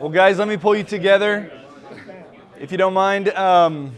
Well, guys, let me pull you together. If you don't mind, um,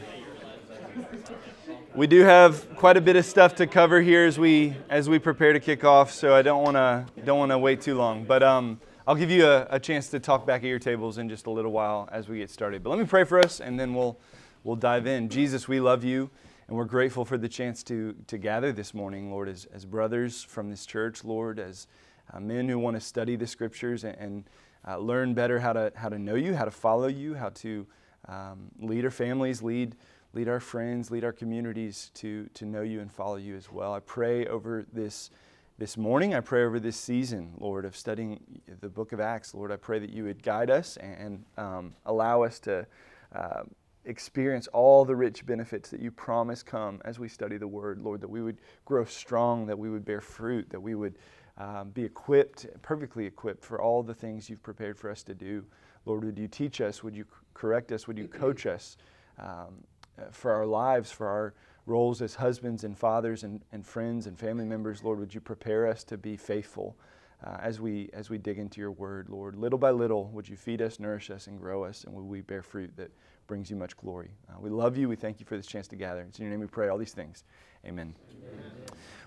we do have quite a bit of stuff to cover here as we as we prepare to kick off. So I don't want to don't want to wait too long. But um, I'll give you a, a, chance to talk back at your tables in just a little while as we get started. But let me pray for us, and then we'll we'll dive in. Jesus, we love you, and we're grateful for the chance to to gather this morning, Lord, as as brothers from this church, Lord, as uh, men who want to study the scriptures and, and uh, learn better how to, how to know you, how to follow you, how to um, lead our families, lead, lead our friends, lead our communities to, to know you and follow you as well. I pray over this, this morning. I pray over this season, Lord, of studying the book of Acts. Lord, I pray that you would guide us and um, allow us to uh, experience all the rich benefits that you promise come as we study the word, Lord, that we would grow strong, that we would bear fruit, that we would um, be equipped, perfectly equipped for all the things you've prepared for us to do. Lord, would you teach us? Would you correct us? Would you coach us um, for our lives, for our roles as husbands and fathers and, and friends and family members? Lord, would you prepare us to be faithful uh, as, we, as we dig into your word, Lord? Little by little, would you feed us, nourish us, and grow us, and would we bear fruit that brings you much glory? Uh, we love you. We thank you for this chance to gather. It's in your name we pray all these things. Amen. Amen.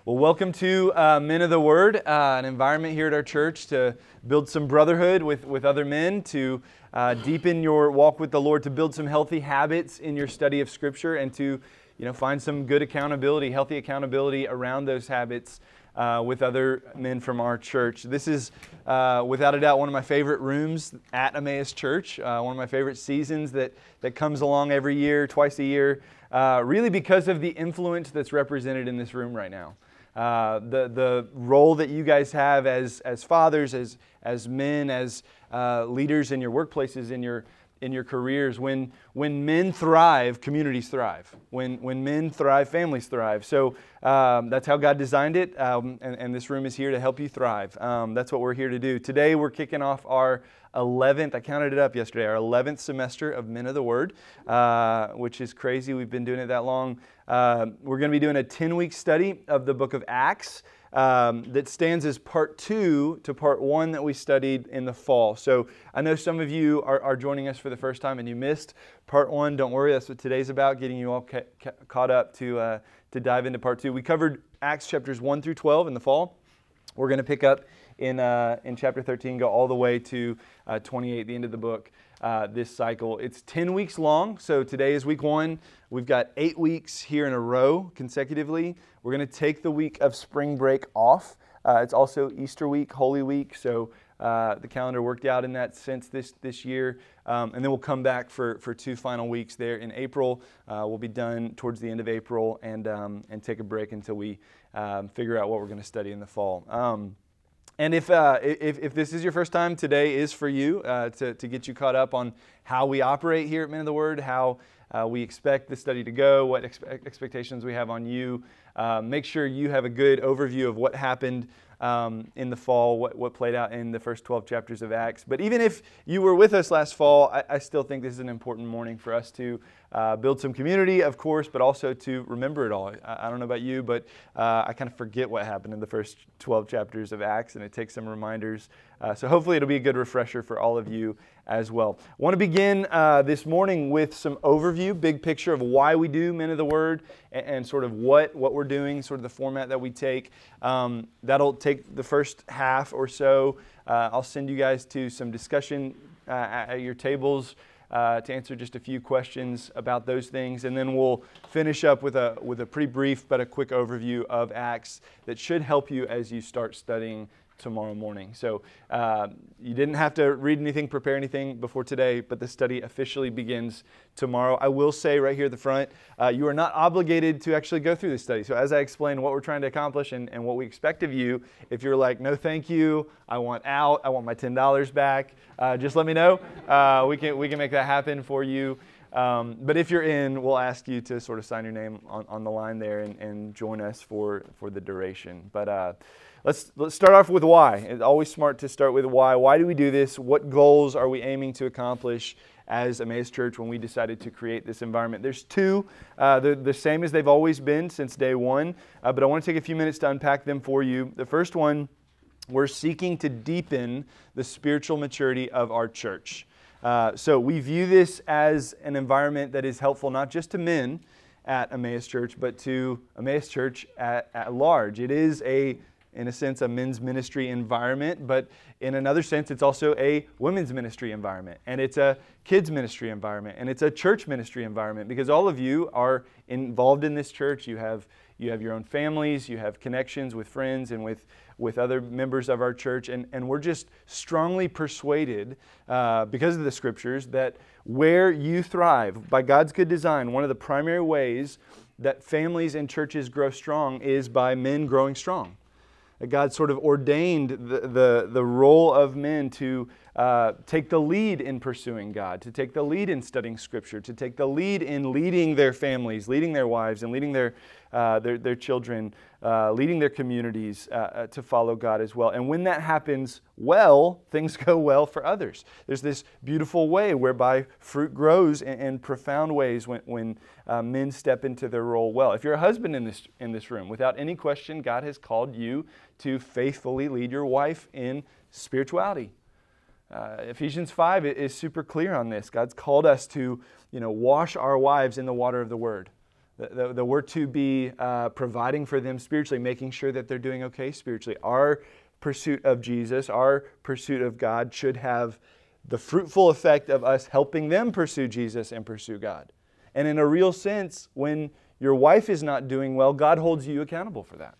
Well, welcome to uh, Men of the Word, uh, an environment here at our church to build some brotherhood with, with other men, to uh, deepen your walk with the Lord, to build some healthy habits in your study of Scripture, and to you know, find some good accountability, healthy accountability around those habits uh, with other men from our church. This is, uh, without a doubt, one of my favorite rooms at Emmaus Church, uh, one of my favorite seasons that, that comes along every year, twice a year, uh, really because of the influence that's represented in this room right now. Uh, the, the role that you guys have as, as fathers, as, as men, as uh, leaders in your workplaces, in your, in your careers. When, when men thrive, communities thrive. When, when men thrive, families thrive. So um, that's how God designed it, um, and, and, this room is here to help you thrive. Um, that's what we're here to do. Today, we're kicking off our 11th, I counted it up yesterday, our 11th semester of Men of the Word, uh, which is crazy. We've been doing it that long. Uh, we're going to be doing a 10 week study of the book of Acts. Um, that stands as part two to part one that we studied in the fall. So I know some of you are, are joining us for the first time and you missed part one. Don't worry, that's what today's about, getting you all ca- ca- caught up to, uh, to dive into part two. We covered Acts chapters 1 through 12 in the fall. We're going to pick up in, uh, in chapter 13, go all the way to uh, 28, the end of the book, uh, this cycle. It's 10 weeks long, so today is week one. We've got eight weeks here in a row consecutively. We're going to take the week of spring break off. Uh, it's also Easter week, Holy Week, so uh, the calendar worked out in that sense this, this year. Um, and then we'll come back for, for two final weeks there in April. Uh, we'll be done towards the end of April and, um, and take a break until we um, figure out what we're going to study in the fall. And if, uh, if, if, this is your first time, today is for you uh, to, to get you caught up on how we operate here at Men of the Word, how uh, we expect the study to go, what expectations we have on you. Uh, make sure you have a good overview of what happened um, in the fall, what, what played out in the first 12 chapters of Acts. But even if you were with us last fall, I, I still think this is an important morning for us to uh, build some community, of course, but also to remember it all. I, I don't know about you, but uh, I kind of forget what happened in the first 12 chapters of Acts, and it takes some reminders. Uh, so hopefully it'll be a good refresher for all of you as well. I want to begin uh, this morning with some overview, big picture of why we do Men of the Word and, and sort of what, what we're doing, sort of the format that we take. Um, that'll take the first half or so. Uh, I'll send you guys to some discussion uh, at your tables. Uh, to answer just a few questions about those things, and then we'll finish up with a with a pretty brief but a quick overview of Acts that should help you as you start studying tomorrow morning. So uh, you didn't have to read anything, prepare anything before today, but the study officially begins tomorrow. I will say right here at the front, uh, you are not obligated to actually go through this study. So as I explain what we're trying to accomplish and, and what we expect of you, if you're like, no, thank you, I want out, I want my $10 back, uh, just let me know. Uh, we, can, we can make that happen for you. Um, but if you're in, we'll ask you to sort of sign your name on, on the line there and, and join us for, for the duration. But uh, let's, let's start off with why. It's always smart to start with why. Why do we do this? What goals are we aiming to accomplish as Emmaus Church when we decided to create this environment? There's two. Uh, they're the same as they've always been since day one, uh, but I want to take a few minutes to unpack them for you. The first one, we're seeking to deepen the spiritual maturity of our church. Uh, so we view this as an environment that is helpful not just to men at Emmaus Church, but to Emmaus Church at, at large. It is a in a sense, a men's ministry environment, but in another sense, it's also a women's ministry environment, and it's a kids' ministry environment, and it's a church ministry environment because all of you are involved in this church. You have you have your own families, you have connections with friends and with, with other members of our church, and, and we're just strongly persuaded uh, because of the scriptures that where you thrive, by God's good design, one of the primary ways that families and churches grow strong is by men growing strong. God sort of ordained the, the, the role of men to uh, take the lead in pursuing God, to take the lead in studying Scripture, to take the lead in leading their families, leading their wives, and leading their, uh, their, their children, uh, leading their communities uh, uh, to follow God as well. And when that happens well, things go well for others. There's this beautiful way whereby fruit grows in, in profound ways when, when men step into their role well. If you're a husband in this, in this room, without any question, God has called you to faithfully lead your wife in spirituality uh, Ephesians 5 is super clear on this. God's called us to you know, wash our wives in the water of the Word. The, the we're to be uh, providing for them spiritually, making sure that they're doing okay spiritually. Our pursuit of Jesus, our pursuit of God, should have the fruitful effect of us helping them pursue Jesus and pursue God. And in a real sense, when your wife is not doing well, God holds you accountable for that.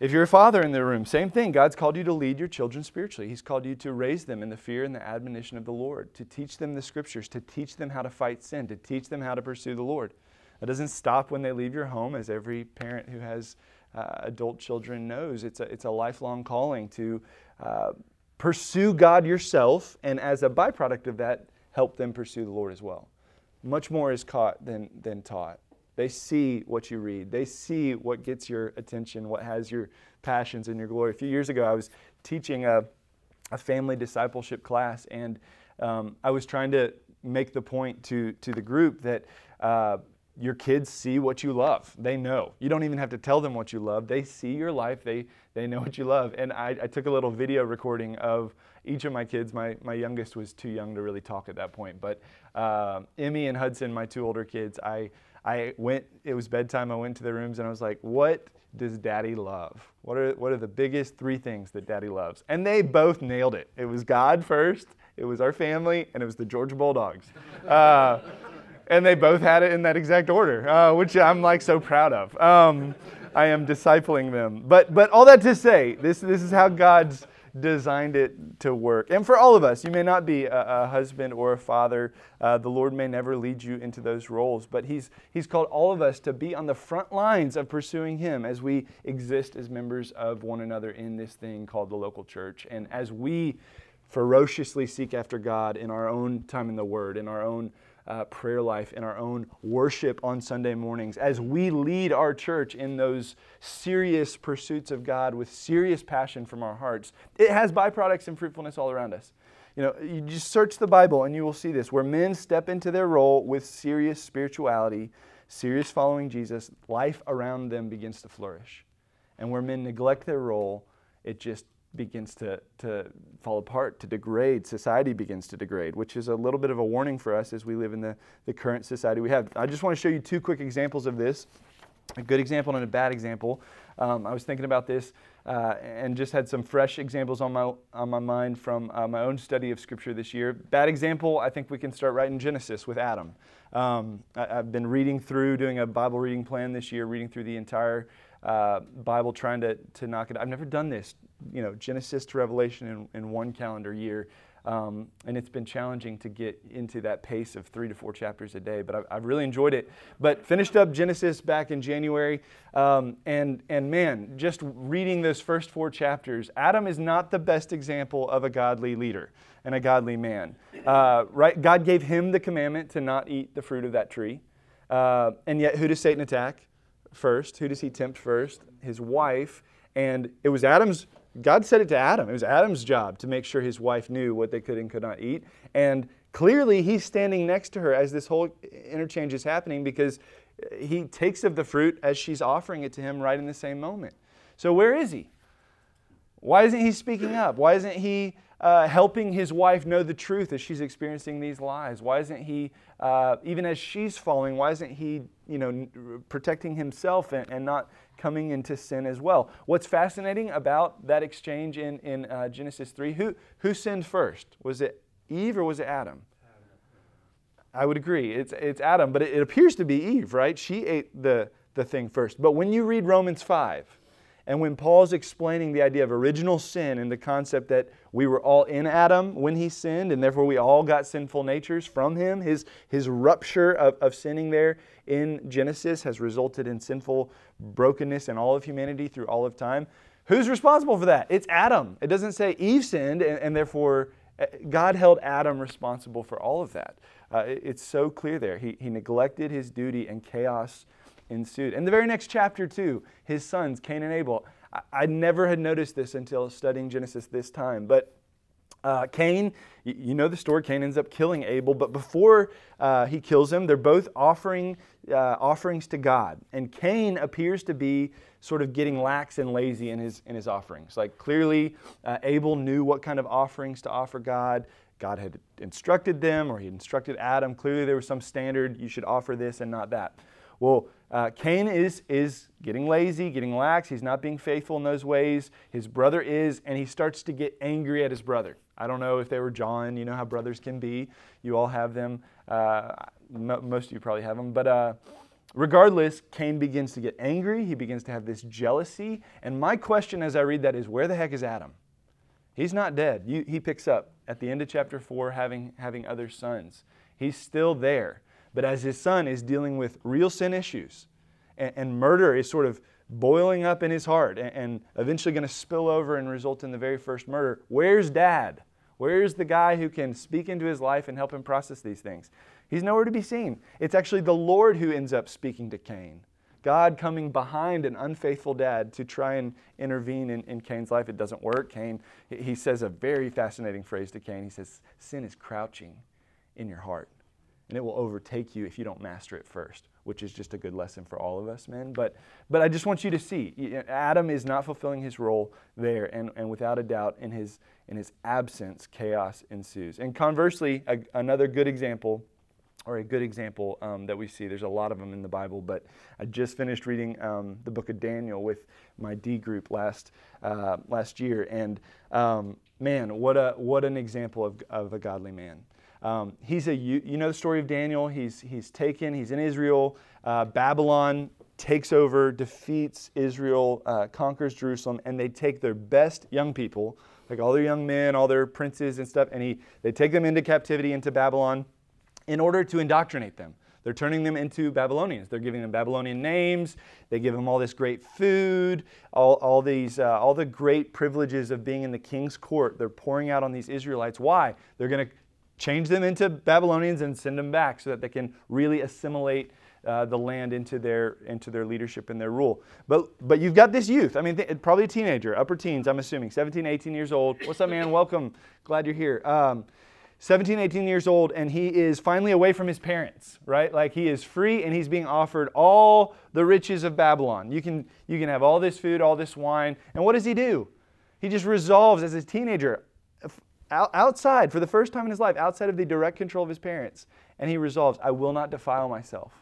If you're a father in the room, same thing. God's called you to lead your children spiritually. He's called you to raise them in the fear and the admonition of the Lord, to teach them the scriptures, to teach them how to fight sin, to teach them how to pursue the Lord. That doesn't stop when they leave your home, as every parent who has uh, adult children knows. It's a, it's a lifelong calling to uh, pursue God yourself, and as a byproduct of that, help them pursue the Lord as well. Much more is caught than, than taught. They see what you read. They see what gets your attention, what has your passions and your glory. A few years ago, I was teaching a, a family discipleship class, and um, I was trying to make the point to, to the group that uh, your kids see what you love. They know. You don't even have to tell them what you love. They see your life. They, they know what you love. And I, I took a little video recording of each of my kids. My, my youngest was too young to really talk at that point. But uh, Emmy and Hudson, my two older kids, I, I went, it was bedtime, I went to the rooms and I was like, what does daddy love? What are, what are the biggest three things that daddy loves? And they both nailed it. It was God first, it was our family, and it was the Georgia Bulldogs. Uh, and they both had it in that exact order, uh, which I'm like so proud of. Um, I am discipling them. But, but all that to say, this, this is how God's designed it to work. And for all of us, you may not be a, a husband or a father. Uh, the Lord may never lead you into those roles, but he's, he's called all of us to be on the front lines of pursuing Him as we exist as members of one another in this thing called the local church. And as we ferociously seek after God in our own time in the Word, in our own uh, prayer life, in our own worship on Sunday mornings, as we lead our church in those serious pursuits of God with serious passion from our hearts, it has byproducts and fruitfulness all around us. You know, you just search the Bible and you will see this. Where men step into their role with serious spirituality, serious following Jesus, life around them begins to flourish. And where men neglect their role, it just begins to, to fall apart, to degrade. Society begins to degrade, which is a little bit of a warning for us as we live in the, the current society we have. I just want to show you two quick examples of this a good example and a bad example. Um, I was thinking about this uh, and just had some fresh examples on my, on my mind from uh, my own study of Scripture this year. Bad example, I think we can start right in Genesis with Adam. Um, I, have been reading through, doing a Bible reading plan this year, reading through the entire uh, Bible, trying to, to knock it. I've never done this you know, Genesis to Revelation in, in one calendar year. Um, and it's been challenging to get into that pace of three to four chapters a day, but I've, I've really enjoyed it. But finished up Genesis back in January, um, and and man, just reading those first four chapters, Adam is not the best example of a godly leader and a godly man. Uh, right? God gave him the commandment to not eat the fruit of that tree, uh, and yet who does Satan attack first? Who does he tempt first? His wife, and it was Adam's God said it to Adam. It was Adam's job to make sure his wife knew what they could and could not eat. And clearly, he's standing next to her as this whole interchange is happening because he takes of the fruit as she's offering it to him right in the same moment. So, where is he? Why isn't he speaking up? Why isn't he uh, helping his wife know the truth as she's experiencing these lies? Why isn't he, uh, even as she's falling, why isn't he, you know, protecting himself and, and, not coming into sin as well? What's fascinating about that exchange in, in uh, Genesis 3, who, who sinned first? Was it Eve or was it Adam? I would agree. It's, it's Adam, but it, it appears to be Eve, right? She ate the, the thing first. But when you read Romans 5, and when Paul's explaining the idea of original sin and the concept that we were all in Adam when he sinned, and therefore we all got sinful natures from him, his, his rupture of, of sinning there in Genesis has resulted in sinful brokenness in all of humanity through all of time. Who's responsible for that? It's Adam. It doesn't say Eve sinned, and, and therefore eh, God held Adam responsible for all of that. Uh, it, it's so clear there. He, he neglected his duty, and chaos ensued. In the very next chapter, too, his sons, Cain and Abel. I, I never had noticed this until studying Genesis this time, but uh, Cain, you know the story. Cain ends up killing Abel, but before uh, he kills him, they're both offering uh, offerings to God. And Cain appears to be sort of getting lax and lazy in his in his offerings. Like clearly, uh, Abel knew what kind of offerings to offer God. God had instructed them, or he instructed Adam. Clearly, there was some standard. You should offer this and not that. Well, uh, Cain is, is getting lazy, getting lax. He's not being faithful in those ways. His brother is, and he starts to get angry at his brother. I don't know if they were John. You know how brothers can be. You all have them. Uh, most of you probably have them. But uh, regardless, Cain begins to get angry. He begins to have this jealousy. And my question as I read that is where the heck is Adam? He's not dead. You, he picks up at the end of chapter 4 having, having other sons. He's still there. But as his son is dealing with real sin issues and, and murder is sort of boiling up in his heart and, and eventually going to spill over and result in the very first murder, where's dad? Where's the guy who can speak into his life and help him process these things? He's nowhere to be seen. It's actually the Lord who ends up speaking to Cain. God coming behind an unfaithful dad to try and intervene in, in, Cain's life. It doesn't work. Cain, he says a very fascinating phrase to Cain. He says, Sin is crouching in your heart and it will overtake you if you don't master it first, which is just a good lesson for all of us, men. But, but I just want you to see Adam is not fulfilling his role there, and, and without a doubt, in his, in his absence, chaos ensues. And conversely, a, another good example. Or a good example um, that we see. There's a lot of them in the Bible, but I just finished reading um, the book of Daniel with my D group last uh, last year, and um, man, what a what an example of, of a godly man. Um, he's a, you, know the story of Daniel. He's, he's taken, he's in Israel. Uh, Babylon takes over, defeats Israel, uh, conquers Jerusalem, and they take their best young people, like all their young men, all their princes and stuff, and he, they take them into captivity into Babylon in order to indoctrinate them. They're turning them into Babylonians. They're giving them Babylonian names. They give them all this great food, all, all, these, uh, all the great privileges of being in the king's court. They're pouring out on these Israelites. Why? They're going to change them into Babylonians and send them back so that they can really assimilate uh, the land into their into their leadership and their rule. But but you've got this youth. I mean, th- probably a teenager, upper teens. I'm assuming 17, 18 years old. What's up, man? Welcome. Glad you're here. Um, 17, 18 years old, and he is finally away from his parents, right? Like he is free and he's being offered all the riches of Babylon. You can, you can have all this food, all this wine. And what does he do? He just resolves as a teenager, outside, for the first time in his life, outside of the direct control of his parents. And he resolves, I will not defile myself.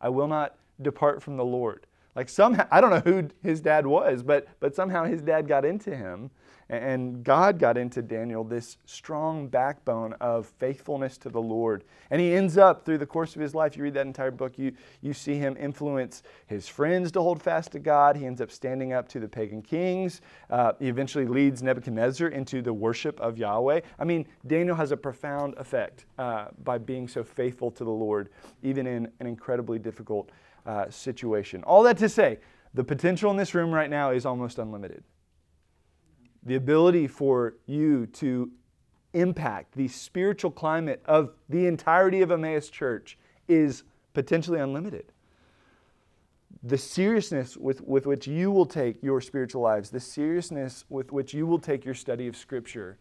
I will not depart from the Lord. Like somehow, I don't know who his dad was, but, but somehow his dad got into him and God got into Daniel this strong backbone of faithfulness to the Lord. And he ends up, through the course of his life, you read that entire book, you, you see him influence his friends to hold fast to God. He ends up standing up to the pagan kings. Uh, he eventually leads Nebuchadnezzar into the worship of Yahweh. I mean, Daniel has a profound effect uh, by being so faithful to the Lord, even in an incredibly difficult uh, situation. All that to say, the potential in this room right now is almost unlimited the ability for you to impact the spiritual climate of the entirety of Emmaus Church is potentially unlimited. The seriousness with, with which you will take your spiritual lives, the seriousness with which you will take your study of Scripture,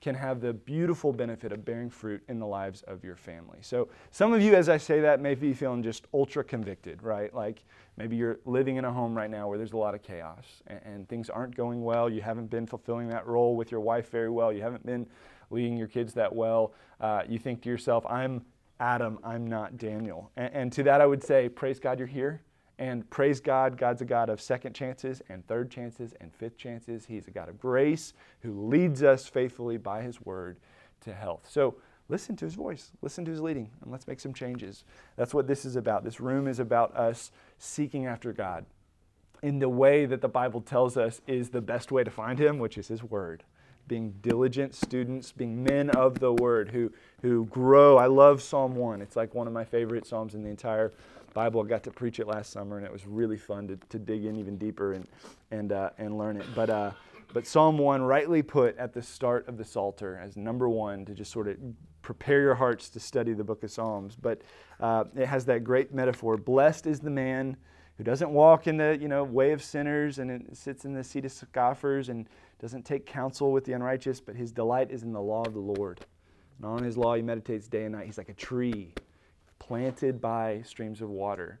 can have the beautiful benefit of bearing fruit in the lives of your family. So, some of you, as I say that, may be feeling just ultra convicted, right? Like maybe you're living in a home right now where there's a lot of chaos and, and things aren't going well. You haven't been fulfilling that role with your wife very well. You haven't been leading your kids that well. Uh, you think to yourself, I'm Adam, I'm not Daniel. And, and to that, I would say, praise God you're here. And praise God, God's a God of second chances and third chances and fifth chances. He's a God of grace who leads us faithfully by His word to health. So listen to His voice, listen to His leading, and let's make some changes. That's what this is about. This room is about us seeking after God in the way that the Bible tells us is the best way to find Him, which is His word being diligent students, being men of the word who, who grow. I love Psalm 1. It's like one of my favorite Psalms in the entire Bible. I got to preach it last summer, and it was really fun to, to dig in even deeper and, and, uh, and learn it. But, uh, but Psalm 1, rightly put at the start of the Psalter as number one to just sort of prepare your hearts to study the book of Psalms. But uh, it has that great metaphor Blessed is the man who doesn't walk in the you know, way of sinners and sits in the seat of scoffers and doesn't take counsel with the unrighteous, but his delight is in the law of the Lord. And on his law he meditates day and night. He's like a tree planted by streams of water,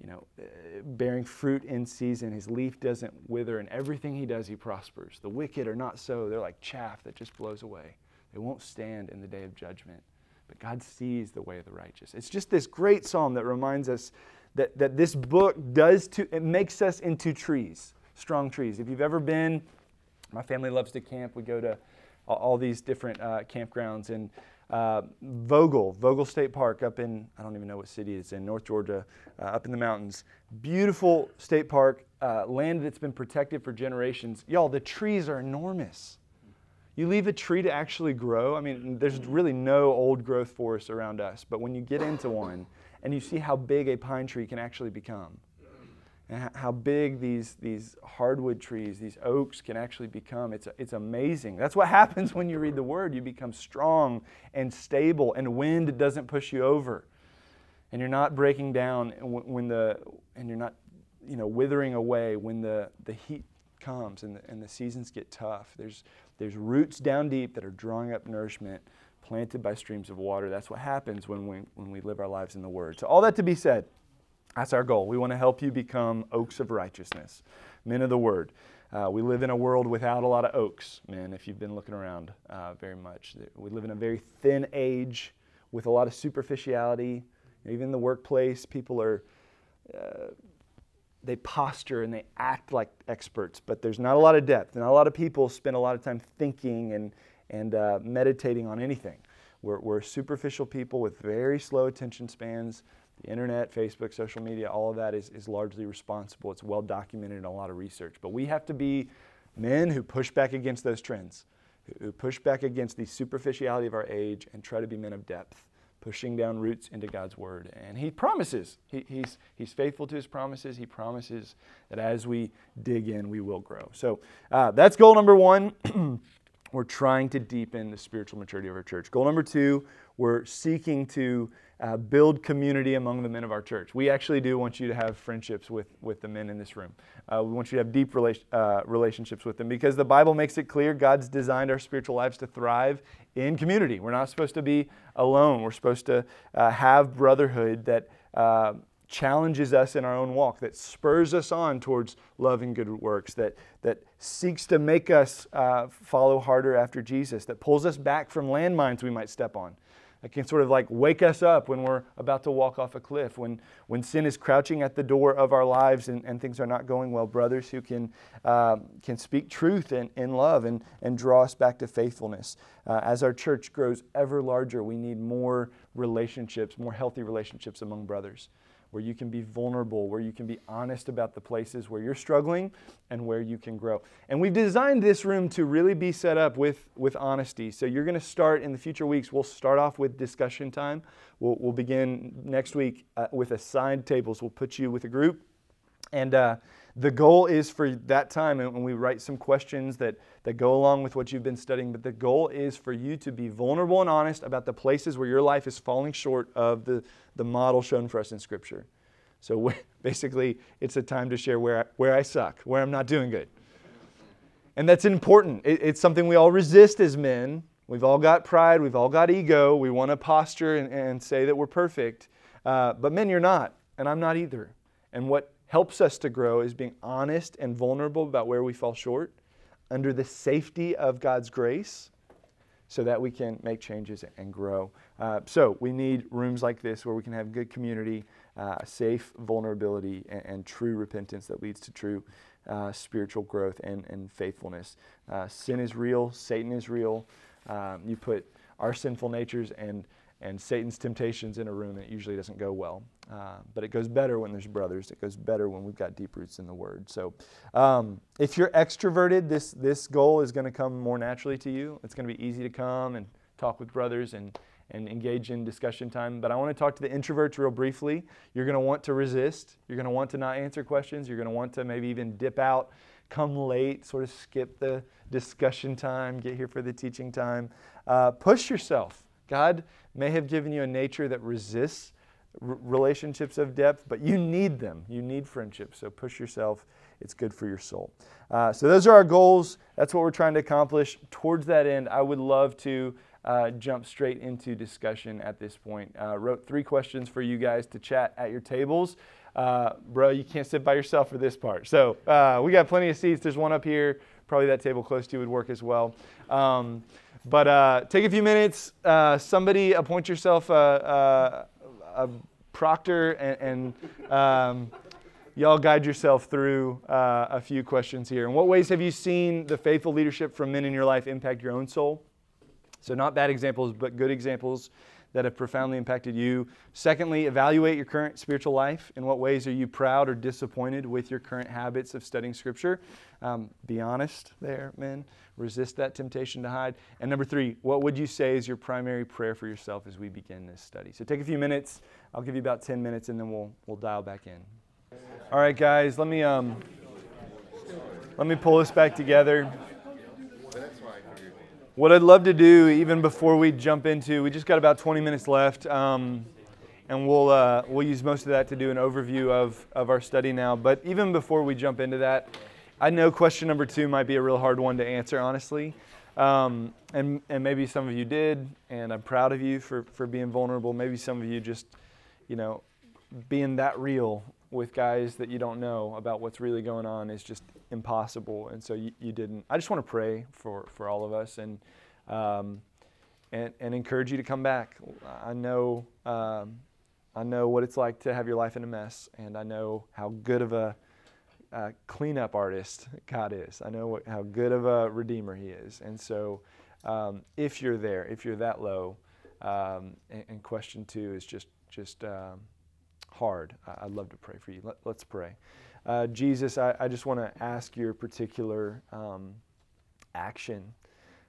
you know, uh, bearing fruit in season. His leaf doesn't wither, and everything he does, he prospers. The wicked are not so. They're like chaff that just blows away. They won't stand in the day of judgment. But God sees the way of the righteous. It's just this great psalm that reminds us that, that this book does to, it makes us into trees, strong trees. If you've ever been, my family loves to camp. We go to all, all these different uh, campgrounds, and uh, Vogel, Vogel State Park up in, I don't even know what city it's in, North Georgia, uh, up in the mountains. Beautiful state park, uh, land that's been protected for generations. Y'all, the trees are enormous. You leave a tree to actually grow. I mean, there's really no old growth forest around us, but when you get into one and you see how big a pine tree can actually become, and how big these, these hardwood trees, these oaks can actually become. It's, it's amazing. That's what happens when you read the Word. You become strong and stable, and wind doesn't push you over. And you're not breaking down when the, and you're not you know, withering away when the, the heat comes and the, and the seasons get tough. There's, there's roots down deep that are drawing up nourishment planted by streams of water. That's what happens when we, when we live our lives in the Word. So, all that to be said, that's our goal. We want to help you become oaks of righteousness, men of the word. Uh, we live in a world without a lot of oaks, men, if you've been looking around uh, very much. We live in a very thin age with a lot of superficiality. Even in the workplace, people are, uh, they posture and they act like experts, but there's not a lot of depth. Not a lot of people spend a lot of time thinking and, and uh, meditating on anything. We're, we're superficial people with very slow attention spans the internet, Facebook, social media, all of that is, is largely responsible. It's well documented in a lot of research. But we have to be men who push back against those trends, who push back against the superficiality of our age and try to be men of depth, pushing down roots into God's word. And He promises, he, he's, he's faithful to His promises. He promises that as we dig in, we will grow. So uh, that's goal number one. we're trying to deepen the spiritual maturity of our church. Goal number two, we're seeking to uh, build community among the men of our church. We actually do want you to have friendships with, with the men in this room. Uh, we want you to have deep rela- uh, relationships with them because the Bible makes it clear God's designed our spiritual lives to thrive in community. We're not supposed to be alone, we're supposed to uh, have brotherhood that uh, challenges us in our own walk, that spurs us on towards love and good works, that, that seeks to make us uh, follow harder after Jesus, that pulls us back from landmines we might step on. It can sort of like wake us up when we're about to walk off a cliff, when, when sin is crouching at the door of our lives and, and things are not going well. Brothers who can, uh, can speak truth in, in love and, and draw us back to faithfulness. Uh, as our church grows ever larger, we need more relationships, more healthy relationships among brothers where you can be vulnerable, where you can be honest about the places where you're struggling and where you can grow. And we've designed this room to really be set up with, with honesty. So you're going to start in the future weeks, we'll start off with discussion time. We'll, we'll begin next week uh, with assigned tables. We'll put you with a group. And uh, the goal is for that time, and when we write some questions that, that go along with what you've been studying, but the goal is for you to be vulnerable and honest about the places where your life is falling short of the, the model shown for us in Scripture. So basically, it's a time to share where I, where I suck, where I'm not doing good. and that's important. It, it's something we all resist as men. We've all got pride, we've all got ego. We want to posture and, and say that we're perfect. Uh, but men, you're not, and I'm not either. And what helps us to grow is being honest and vulnerable about where we fall short under the safety of God's grace so that we can make changes and grow. Uh, so we need rooms like this where we can have good community, uh, safe vulnerability, and, and, true repentance that leads to true uh, spiritual growth and, and faithfulness. Uh, sin is real, Satan is real. Um, you put our sinful natures and and Satan's temptations in a room, it usually doesn't go well. Uh, but it goes better when there's brothers. It goes better when we've got deep roots in the Word. So, um, if you're extroverted, this this goal is going to come more naturally to you. It's going to be easy to come and talk with brothers and and engage in discussion time. But I want to talk to the introverts real briefly. You're going to want to resist. You're going to want to not answer questions. You're going to want to maybe even dip out, come late, sort of skip the discussion time, get here for the teaching time. Uh, push yourself. God may have given you a nature that resists r- relationships of depth, but you need them. You need friendships. So push yourself. It's good for your soul. Uh, so those are our goals. That's what we're trying to accomplish. Towards that end, I would love to uh, jump straight into discussion at this point. Uh, wrote three questions for you guys to chat at your tables. Uh, bro, you can't sit by yourself for this part. So uh, we got plenty of seats. There's one up here. Probably that table close to you would work as well. Um, but uh, take a few minutes. Uh, somebody appoint yourself a, a, a proctor and, and um, y'all guide yourself through uh, a few questions here. In what ways have you seen the faithful leadership from men in your life impact your own soul? So, not bad examples, but good examples that have profoundly impacted you. Secondly, evaluate your current spiritual life. In what ways are you proud or disappointed with your current habits of studying Scripture? Um, be honest there, men. Resist that temptation to hide. And number three, what would you say is your primary prayer for yourself as we begin this study? So take a few minutes. I'll give you about 10 minutes and then we'll, we'll dial back in. All right, guys, let me, um, let me pull this back together. What I'd love to do, even before we jump into, we just got about 20 minutes left, um, and we'll, uh, we'll use most of that to do an overview of, of our study now. But even before we jump into that, I know question number two might be a real hard one to answer, honestly. Um, and, and maybe some of you did, and I'm proud of you for, for being vulnerable. Maybe some of you just, you know, being that real with guys that you don't know about what's really going on is just impossible. And so you, you didn't. I just want to pray for, for all of us and, um, and, and encourage you to come back. I know, um, I know what it's like to have your life in a mess, and I know how good of a cleanup artist God is. I know what, how good of a redeemer He is. And so, um, if you're there, if you're that low, um, and, and, question two is just just um, hard. I'd love to pray for you. Let, us pray. Uh, Jesus, I, I just want to ask your particular um, action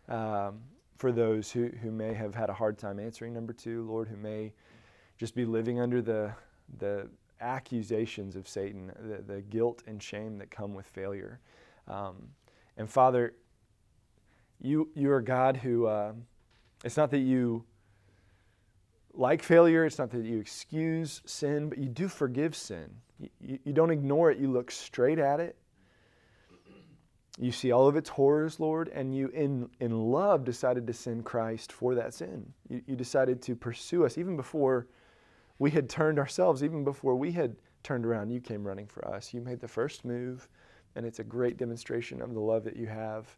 um, for those who, who may have had a hard time answering number two, Lord, who may just be living under the the accusations of Satan, the, the guilt and shame that come with failure. Um, and Father, you, you are God who, uh, it's not that you like failure, it's not that you excuse sin, but you do forgive sin. You, you, don't ignore it, you look straight at it. You see all of its horrors, Lord, and you, in, in love, decided to send Christ for that sin. You, you decided to pursue us even before we had turned ourselves even before we had turned around. You came running for us. You made the first move, and it's a great demonstration of the love that you have.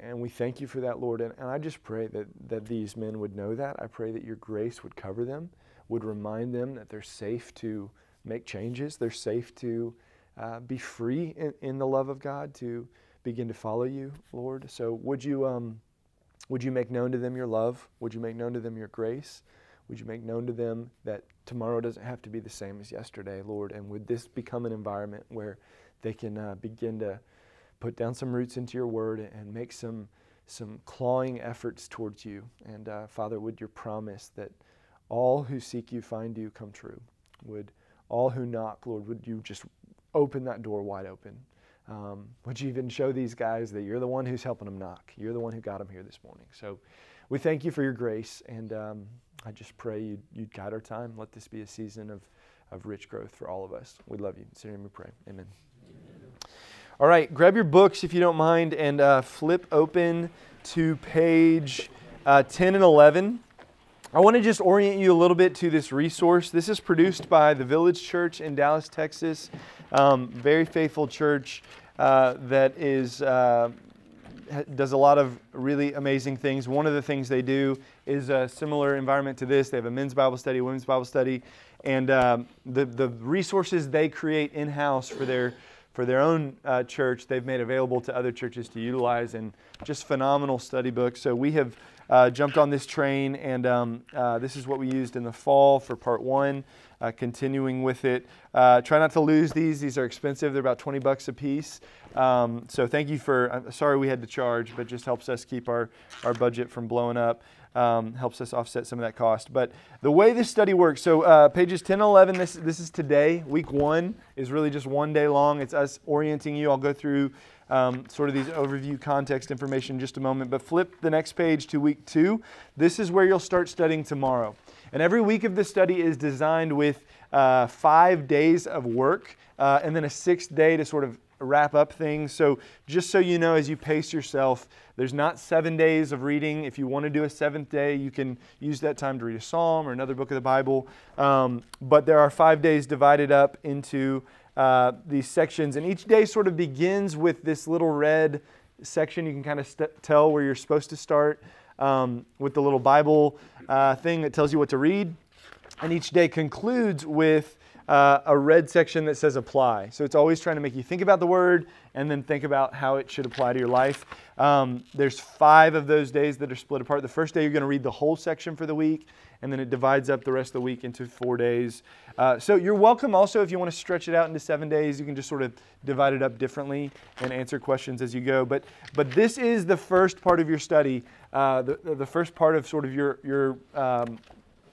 And we thank you for that, Lord. And, and I just pray that, that these men would know that. I pray that your grace would cover them, would remind them that they're safe to make changes, they're safe to uh, be free in, in, the love of God, to begin to follow you, Lord. So would you, um, would you make known to them your love? Would you make known to them your grace? Would you make known to them that tomorrow doesn't have to be the same as yesterday, Lord? And would this become an environment where they can uh, begin to put down some roots into your word and make some, some clawing efforts towards you? And uh, Father, would your promise that all who seek you find you come true? Would all who knock, Lord, would you just open that door wide open? Um, would you even show these guys that you're the one who's helping them knock? You're the one who got them here this morning. So we thank you for your grace and. Um, I just pray you'd, you'd guide our time. Let this be a season of, of rich growth for all of us. We love you. In your name we pray. Amen. All right, grab your books if you don't mind and uh, flip open to page uh, 10 and 11. I want to just orient you a little bit to this resource. This is produced by the Village Church in Dallas, Texas. Um, very faithful church uh, that is uh, does a lot of really amazing things. One of the things they do is a similar environment to this. They have a men's Bible study, women's Bible study, and um, the the resources they create in house for their for their own uh, church, they've made available to other churches to utilize, and just phenomenal study books. So we have uh, jumped on this train, and um, uh, this is what we used in the fall for part one. Uh, continuing with it. Uh, try not to lose these. These are expensive. They're about 20 bucks a piece. Um, so thank you for. I'm sorry we had to charge, but just helps us keep our our budget from blowing up um, helps us offset some of that cost. But the way this study works, so uh, pages 10 and 11, this, this is today. Week one is really just one day long. It's us orienting you. I'll go through um, sort of these overview context information in just a moment. But flip the next page to week two. This is where you'll start studying tomorrow. And every week of this study is designed with uh, five days of work uh, and then a sixth day to sort of wrap up things. So, just so you know, as you pace yourself, there's not seven days of reading. If you want to do a seventh day, you can use that time to read a psalm or another book of the Bible. Um, but there are five days divided up into uh, these sections, and each day sort of begins with this little red section. You can kind of st- tell where you're supposed to start um, with the little Bible uh, thing that tells you what to read. And each day concludes with uh, a red section that says apply. So it's always trying to make you think about the word and then think about how it should apply to your life. Um, there's five of those days that are split apart. The first day you're going to read the whole section for the week, and then it divides up the rest of the week into four days. Uh, so you're welcome also if you want to stretch it out into seven days. You can just sort of divide it up differently and answer questions as you go. But but this is the first part of your study. Uh, the, the first part of sort of your your um,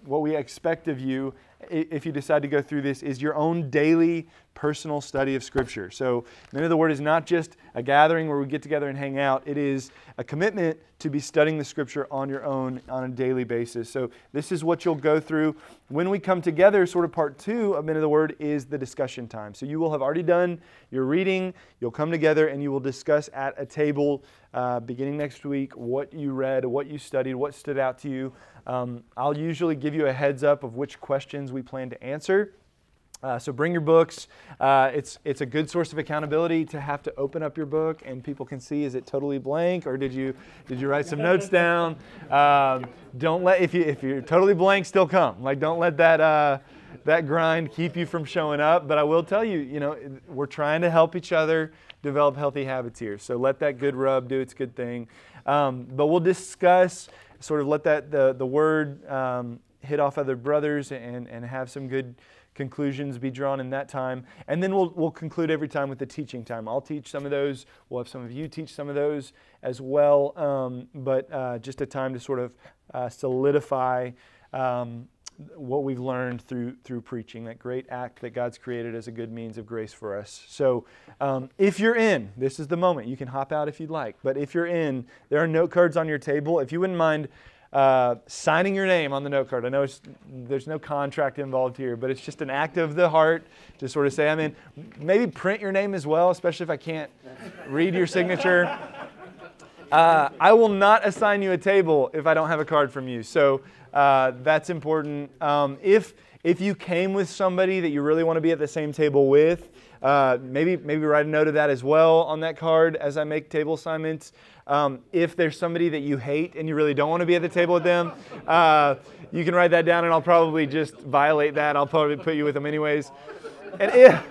what we expect of you if you decide to go through this, is your own daily personal study of Scripture. So, Men of the Word is not just a gathering where we get together and hang out, it is a commitment to be studying the Scripture on your own on a daily basis. So, this is what you'll go through. When we come together, sort of part two of Men of the Word is the discussion time. So, you will have already done your reading, you'll come together, and you will discuss at a table uh, beginning next week what you read, what you studied, what stood out to you. Um, I'll usually give you a heads up of which questions we plan to answer. Uh, so bring your books. Uh, it's it's a good source of accountability to have to open up your book and people can see is it totally blank or did you did you write some notes down? Um, don't let if you if you're totally blank, still come. Like don't let that uh, that grind keep you from showing up. But I will tell you, you know, we're trying to help each other develop healthy habits here. So let that good rub do its good thing. Um, but we'll discuss sort of let that the, the word um, hit off other brothers and, and have some good conclusions be drawn in that time. And then we'll, we'll conclude every time with the teaching time. I'll teach some of those. We'll have some of you teach some of those as well. Um, but uh, just a time to sort of uh, solidify um, what we've learned through through preaching, that great act that God's created as a good means of grace for us. So, um, if you're in, this is the moment. You can hop out if you'd like, but if you're in, there are note cards on your table. If you wouldn't mind uh, signing your name on the note card, I know there's no contract involved here, but it's just an act of the heart to sort of say, I'm in. Maybe print your name as well, especially if I can't read your signature. Uh, I will not assign you a table if I don't have a card from you. So uh, that's important. Um, if if you came with somebody that you really want to be at the same table with, uh, maybe maybe write a note of that as well on that card as I make table assignments. Um, if there's somebody that you hate and you really don't want to be at the table with them, uh, you can write that down, and I'll probably just violate that. I'll probably put you with them anyways. And if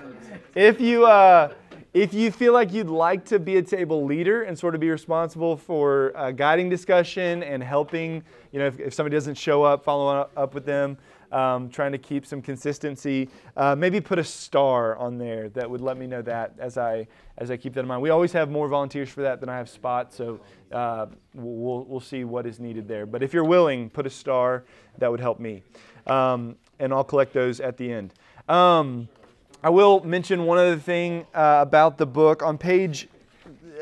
if you uh, if you feel like you'd like to be a table leader and sort of be responsible for uh, guiding discussion and helping, you know, if, if, somebody doesn't show up, following up with them, um, trying to keep some consistency, uh, maybe put a star on there that would let me know that as I as I keep that in mind. We always have more volunteers for that than I have spots, so uh, we'll we'll see what is needed there. But if you're willing, put a star. That would help me, um, and I'll collect those at the end. Um, I will mention one other thing uh, about the book. On page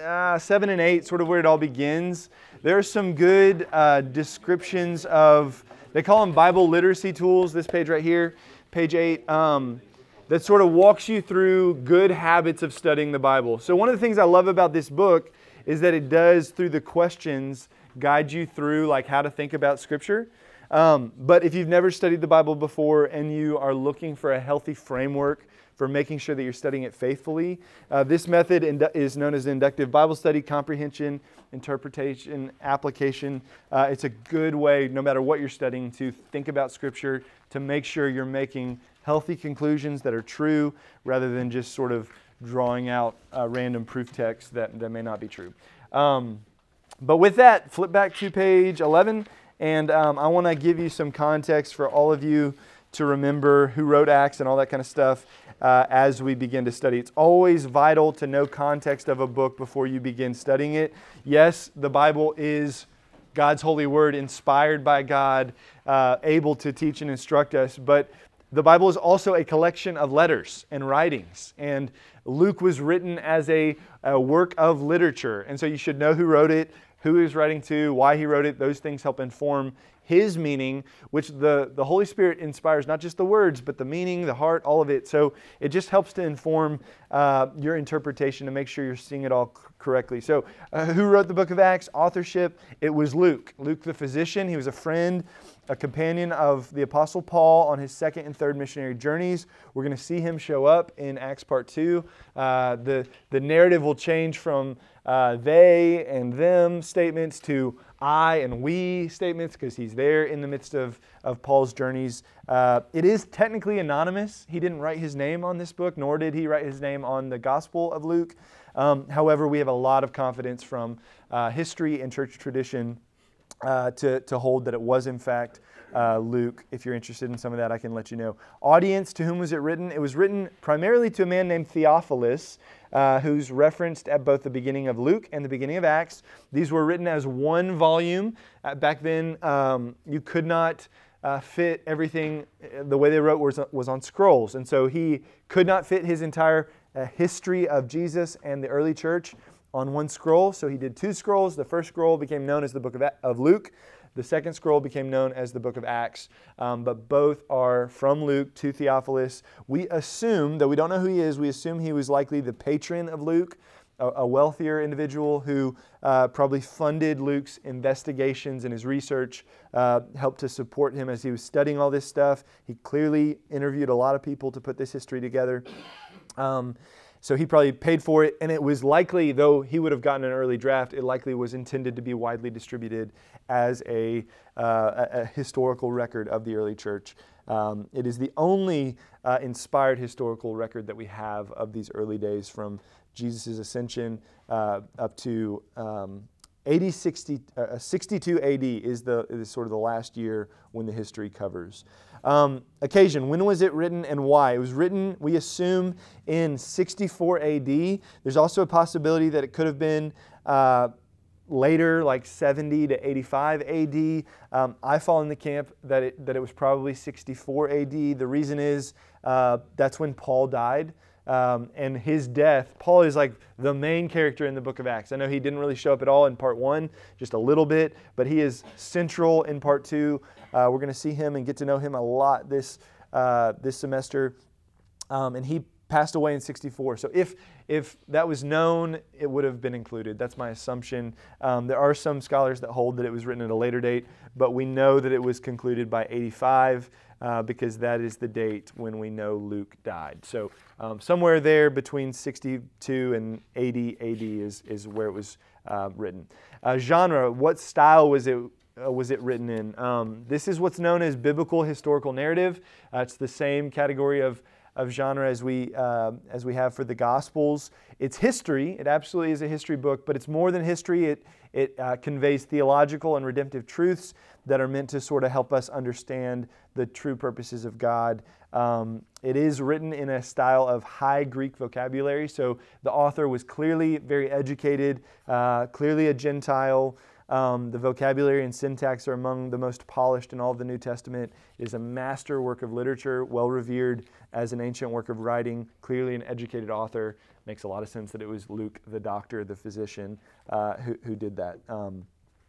uh, seven and eight, sort of where it all begins, there are some good uh, descriptions of, they call them Bible literacy tools, this page right here, page eight. Um, that sort of walks you through good habits of studying the Bible. So, one of the things I love about this book is that it does, through the questions, guide you through like how to think about Scripture. Um, but if you've never studied the Bible before and you are looking for a healthy framework for making sure that you're studying it faithfully. Uh, this method is known as inductive Bible study, comprehension, interpretation, application. Uh, it's a good way, no matter what you're studying, to think about Scripture to make sure you're making healthy conclusions that are true rather than just sort of drawing out uh, random proof text that, that may not be true. Um, but with that, flip back to page 11, and um, I want to give you some context for all of you to remember who wrote Acts and all that kind of stuff uh, as we begin to study. It's always vital to know context of a book before you begin studying it. Yes, the Bible is God's holy word, inspired by God, uh, able to teach and instruct us, but the Bible is also a collection of letters and writings. And Luke was written as a, a work of literature. And so you should know who wrote it, who he was writing to, why he wrote it. Those things help inform his meaning, which the, the Holy Spirit inspires not just the words, but the meaning, the heart, all of it. So it just helps to inform uh, your interpretation to make sure you're seeing it all correctly. So, uh, who wrote the book of Acts? Authorship, it was Luke. Luke, the physician, he was a friend, a companion of the Apostle Paul on his second and third missionary journeys. We're going to see him show up in Acts part two. Uh, the, the narrative will change from uh, they and them statements to I and we statements because he's there in the midst of, of Paul's journeys. Uh, it is technically anonymous. He didn't write his name on this book, nor did he write his name on the Gospel of Luke. Um, however, we have a lot of confidence from uh, history and church tradition uh, to, to hold that it was, in fact, uh, Luke. If you're interested in some of that, I can let you know. Audience, to whom was it written? It was written primarily to a man named Theophilus, uh, who's referenced at both the beginning of Luke and the beginning of Acts. These were written as one volume. Uh, back then, um, you could not. Uh, fit everything uh, the way they wrote was, was on scrolls. And so he could not fit his entire uh, history of Jesus and the early church on one scroll. So he did two scrolls. The first scroll became known as the book of, of Luke. The second scroll became known as the book of Acts, um, but both are from Luke to Theophilus. We assume, though we don't know who he is, we assume he was likely the patron of Luke, a, wealthier individual who uh, probably funded Luke's investigations and his research, uh, helped to support him as he was studying all this stuff. He clearly interviewed a lot of people to put this history together. Um, so he probably paid for it, and it was likely, though he would have gotten an early draft, it likely was intended to be widely distributed as a, uh, a historical record of the early church. Um, it is the only uh, inspired historical record that we have of these early days from Jesus' ascension uh, up to um, 80, 60, uh, 62 AD is, the, is sort of the last year when the history covers. Um, occasion, when was it written and why? It was written, we assume, in 64 AD. There's also a possibility that it could have been uh, later, like 70 to 85 AD. Um, I fall in the camp that it, that it was probably 64 AD. The reason is uh, that's when Paul died. Um, and his death, Paul is like the main character in the book of Acts. I know he didn't really show up at all in part one, just a little bit, but he is central in part two. Uh, we're going to see him and get to know him a lot this, uh, this semester. Um, and he passed away in 64. So if, if that was known, it would have been included. That's my assumption. Um, there are some scholars that hold that it was written at a later date, but we know that it was concluded by 85 uh, because that is the date when we know Luke died. So um, somewhere there between 62 and 80 AD is, is where it was uh, written. Uh, genre, what style was it uh, was it written in? Um, this is what's known as biblical historical narrative. Uh, it's the same category of, of genre as we, uh, as we have for the Gospels. It's history. It absolutely is a history book, but it's more than history. It, it uh, conveys theological and redemptive truths that are meant to sort of help us understand the true purposes of God. Um, it is written in a style of high Greek vocabulary, so the author was clearly very educated, uh, clearly a Gentile. Um, the vocabulary and syntax are among the most polished in all of the New Testament. It is a master work of literature, well revered as an ancient work of writing, clearly an educated author. Makes a lot of sense that it was Luke, the doctor, the physician, uh, who, who did that. Um,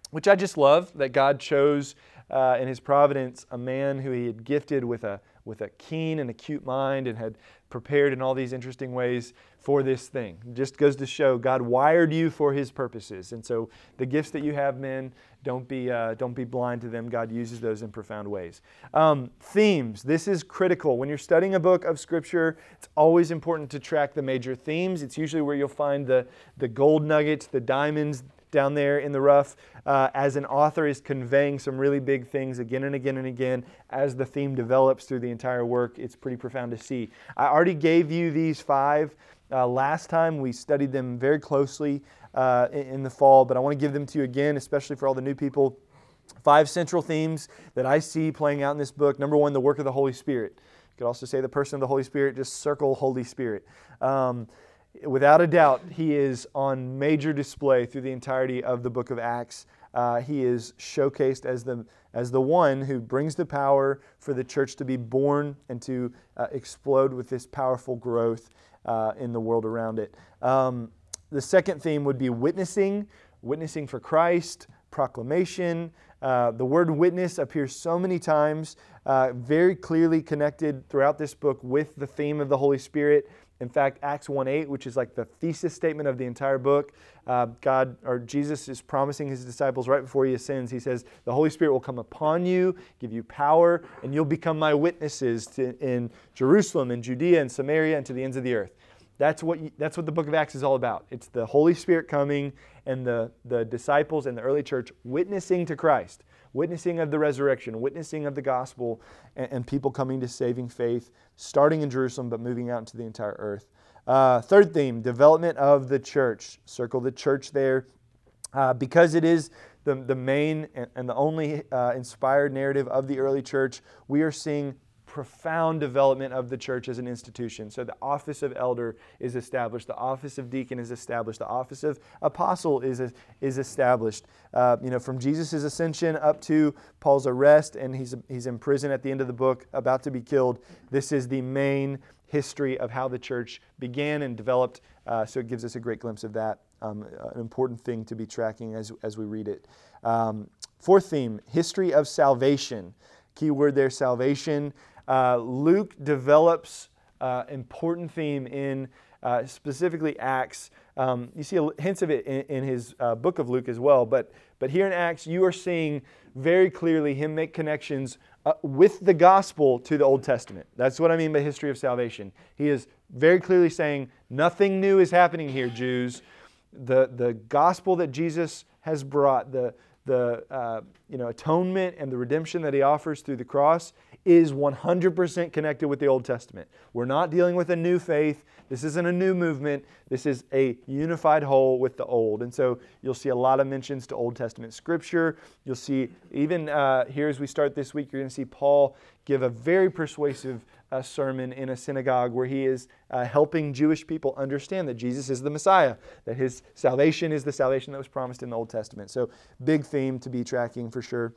which I just love that God chose uh, in His providence a man who He had gifted with a, with a keen and acute mind and had prepared in all these interesting ways for this thing. Just goes to show God wired you for His purposes. And so the gifts that you have, men, don't be, uh, don't be blind to them. God uses those in profound ways. Um, themes. This is critical. When you're studying a book of Scripture, it's always important to track the major themes. It's usually where you'll find the, the gold nuggets, the diamonds, down there in the rough uh, as an author is conveying some really big things again and again and again as the theme develops through the entire work. It's pretty profound to see. I already gave you these five uh, last time. We studied them very closely uh, in, in the fall, but I want to give them to you again, especially for all the new people. Five central themes that I see playing out in this book. Number one, the work of the Holy Spirit. You could also say the person of the Holy Spirit, just circle Holy Spirit. Um, without a doubt, he is on major display through the entirety of the book of Acts. Uh, he is showcased as the, as the one who brings the power for the church to be born and to uh, explode with this powerful growth uh, in the world around it. Um, the second theme would be witnessing, witnessing for Christ, proclamation. Uh, the word witness appears so many times, uh, very clearly connected throughout this book with the theme of the Holy Spirit. In fact, Acts 1:8, which is like the thesis statement of the entire book, uh, God or Jesus is promising his disciples right before he ascends. He says, "The Holy Spirit will come upon you, give you power, and you'll become my witnesses to, in Jerusalem and Judea and Samaria and to the ends of the earth." That's what, you, that's what the book of Acts is all about. It's the Holy Spirit coming and the, the disciples and the early church witnessing to Christ witnessing of the resurrection, witnessing of the gospel, and, and, people coming to saving faith, starting in Jerusalem but moving out into the entire earth. Uh, third theme development of the church. Circle the church there. Uh, because it is the, the main and, and the only uh, inspired narrative of the early church, we are seeing profound development of the church as an institution. So the office of elder is established, the office of deacon is established, the office of apostle is, is established. Uh, you know, from Jesus' ascension up to Paul's arrest, and he's, he's in prison at the end of the book, about to be killed. This is the main history of how the church began and developed. Uh, so it gives us a great glimpse of that. Um, an important thing to be tracking as, as we read it. Um, fourth theme history of salvation. Key word there salvation. Uh, Luke develops uh, important theme in uh, specifically Acts. Um, you see hints of it in, in his uh, book of Luke as well, but, but here in Acts, you are seeing very clearly him make connections uh, with the gospel to the Old Testament. That's what I mean by history of salvation. He is very clearly saying, nothing new is happening here, Jews. The, the gospel that Jesus has brought, the, the uh, you know, atonement and the redemption that he offers through the cross is 100% connected with the Old Testament. We're not dealing with a new faith. This isn't a new movement. This is a unified whole with the Old. And so you'll see a lot of mentions to Old Testament scripture. You'll see, even uh, here as we start this week, you're going to see Paul give a very persuasive uh, sermon in a synagogue where he is uh, helping Jewish people understand that Jesus is the Messiah, that his salvation is the salvation that was promised in the Old Testament. So, big theme to be tracking for sure.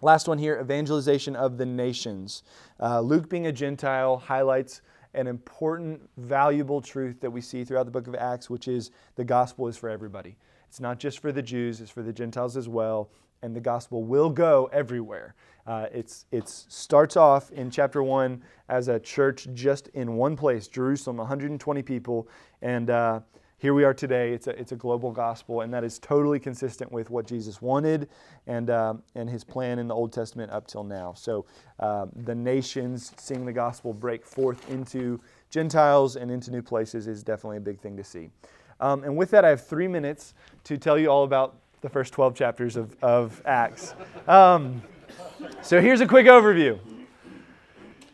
Last one here evangelization of the nations. Uh, Luke, being a Gentile, highlights an important, valuable truth that we see throughout the book of Acts, which is the gospel is for everybody. It's not just for the Jews, it's for the Gentiles as well, and the gospel will go everywhere. Uh, it's it starts off in chapter one as a church just in one place, Jerusalem, 120 people, and uh, here we are today. It's a, it's a global gospel, and that is totally consistent with what Jesus wanted and, uh, and his plan in the Old Testament up till now. So uh, the nations seeing the gospel break forth into Gentiles and into new places is definitely a big thing to see. Um, and with that, I have three minutes to tell you all about the first 12 chapters of, of Acts. Um, so here's a quick overview.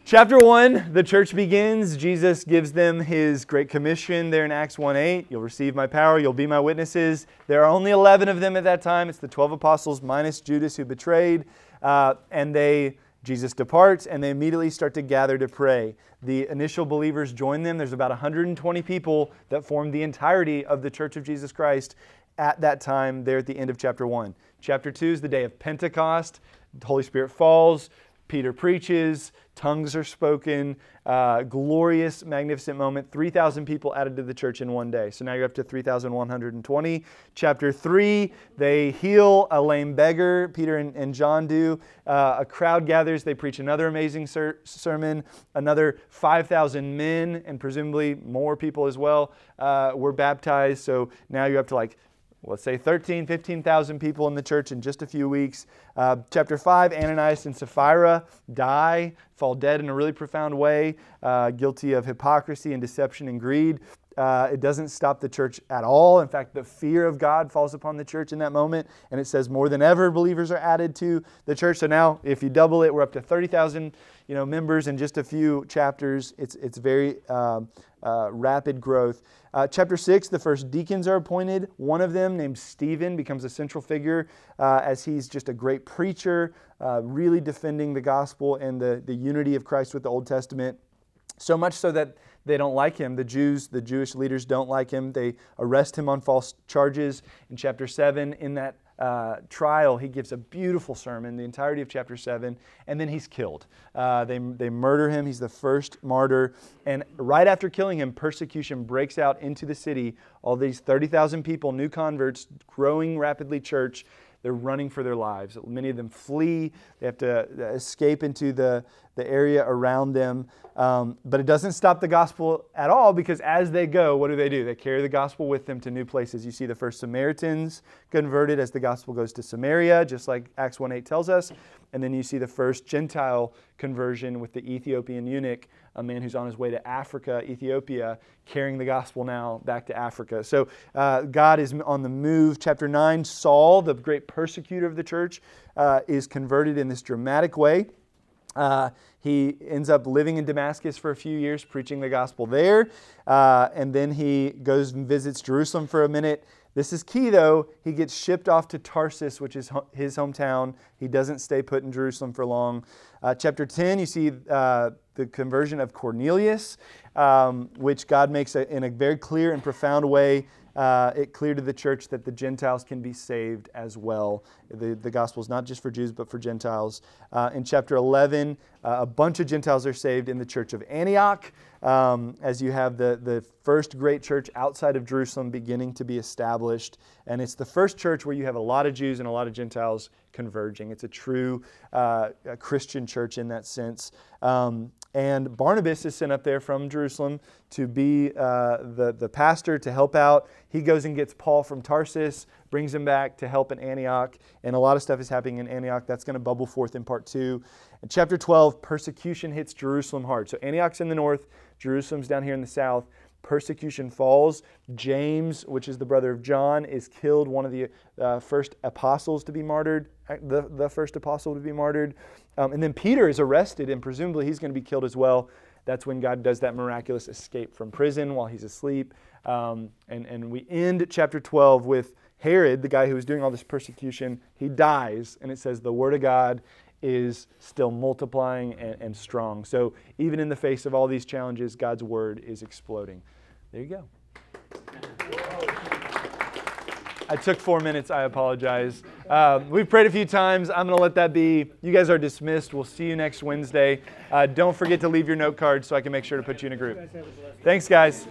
Chapter 1, the church begins. Jesus gives them his great commission there in Acts 1 8. You'll receive my power, you'll be my witnesses. There are only 11 of them at that time. It's the 12 apostles minus Judas who betrayed. Uh, and they, Jesus departs, and they immediately start to gather to pray. The initial believers join them. There's about 120 people that form the entirety of the church of Jesus Christ at that time, there at the end of chapter 1. Chapter 2 is the day of Pentecost. The Holy Spirit falls Peter preaches, tongues are spoken, uh, glorious, magnificent moment. 3,000 people added to the church in one day. So now you're up to 3,120. Chapter 3, they heal a lame beggar, Peter and, and John do. Uh, a crowd gathers, they preach another amazing ser- sermon. Another 5,000 men, and presumably more people as well, uh, were baptized. So now you're up to like let's say 13, 15,000 people in the church in just a few weeks. Uh, chapter 5, Ananias and Sapphira die, fall dead in a really profound way, uh, guilty of hypocrisy and deception and greed. Uh, it doesn't stop the church at all. In fact, the fear of God falls upon the church in that moment. And it says more than ever, believers are added to the church. So now, if you double it, we're up to 30,000 you know, members in just a few chapters. It's, it's very um, uh, rapid growth. Uh, chapter 6, the first deacons are appointed. One of them, named Stephen, becomes a central figure uh, as he's just a great preacher, uh, really defending the gospel and the, the unity of Christ with the Old Testament. So much so that they don't like him. The Jews, the Jewish leaders don't like him. They arrest him on false charges. In chapter 7, in that uh, trial, he gives a beautiful sermon, the entirety of chapter 7, and then he's killed. Uh, they, they murder him. He's the first martyr. And right after killing him, persecution breaks out into the city. All these 30,000 people, new converts, growing rapidly church, they're running for their lives. Many of them flee. They have to uh, escape into the, the area around them. Um, but it doesn't stop the gospel at all because as they go, what do they do? They carry the gospel with them to new places. You see the first Samaritans converted as the gospel goes to Samaria, just like Acts 1 8 tells us. And then you see the first Gentile conversion with the Ethiopian eunuch, a man who's on his way to Africa, Ethiopia, carrying the gospel now back to Africa. So uh, God is on the move. Chapter 9, Saul, the great persecutor of the church, uh, is converted in this dramatic way. Uh, he ends up living in Damascus for a few years, preaching the gospel there. Uh, and then he goes and visits Jerusalem for a minute. This is key, though. He gets shipped off to Tarsus, which is his hometown. He doesn't stay put in Jerusalem for long. Uh, chapter 10, you see uh, the conversion of Cornelius, um, which God makes a, in a very clear and profound way uh, it clear to the church that the Gentiles can be saved as well. The, the gospel is not just for Jews, but for Gentiles. Uh, in chapter 11, uh, a bunch of Gentiles are saved in the church of Antioch, um, as you have the, the first great church outside of Jerusalem beginning to be established. And it's the first church where you have a lot of Jews and a lot of Gentiles converging. It's a true uh, a Christian church in that sense. Um, and Barnabas is sent up there from Jerusalem to be uh, the, the pastor to help out. He goes and gets Paul from Tarsus, brings him back to help in Antioch. And a lot of stuff is happening in Antioch. That's going to bubble forth in part two. In chapter 12, persecution hits Jerusalem hard. So Antioch's in the north, Jerusalem's down here in the south persecution falls. James, which is the brother of John, is killed, one of the uh, first apostles to be martyred, uh, the, the first apostle to be martyred. Um, and then Peter is arrested, and presumably he's going to be killed as well. That's when God does that miraculous escape from prison while he's asleep. Um, and, and we end chapter 12 with Herod, the guy who was doing all this persecution. He dies, and it says the word of God is still multiplying and, and, strong. So even in the face of all these challenges, God's word is exploding. There you go. I took four minutes. I apologize. Uh, we've prayed a few times. I'm going to let that be. You guys are dismissed. We'll see you next Wednesday. Uh, don't forget to leave your note card so I can make sure to put you in a group. Thanks, guys.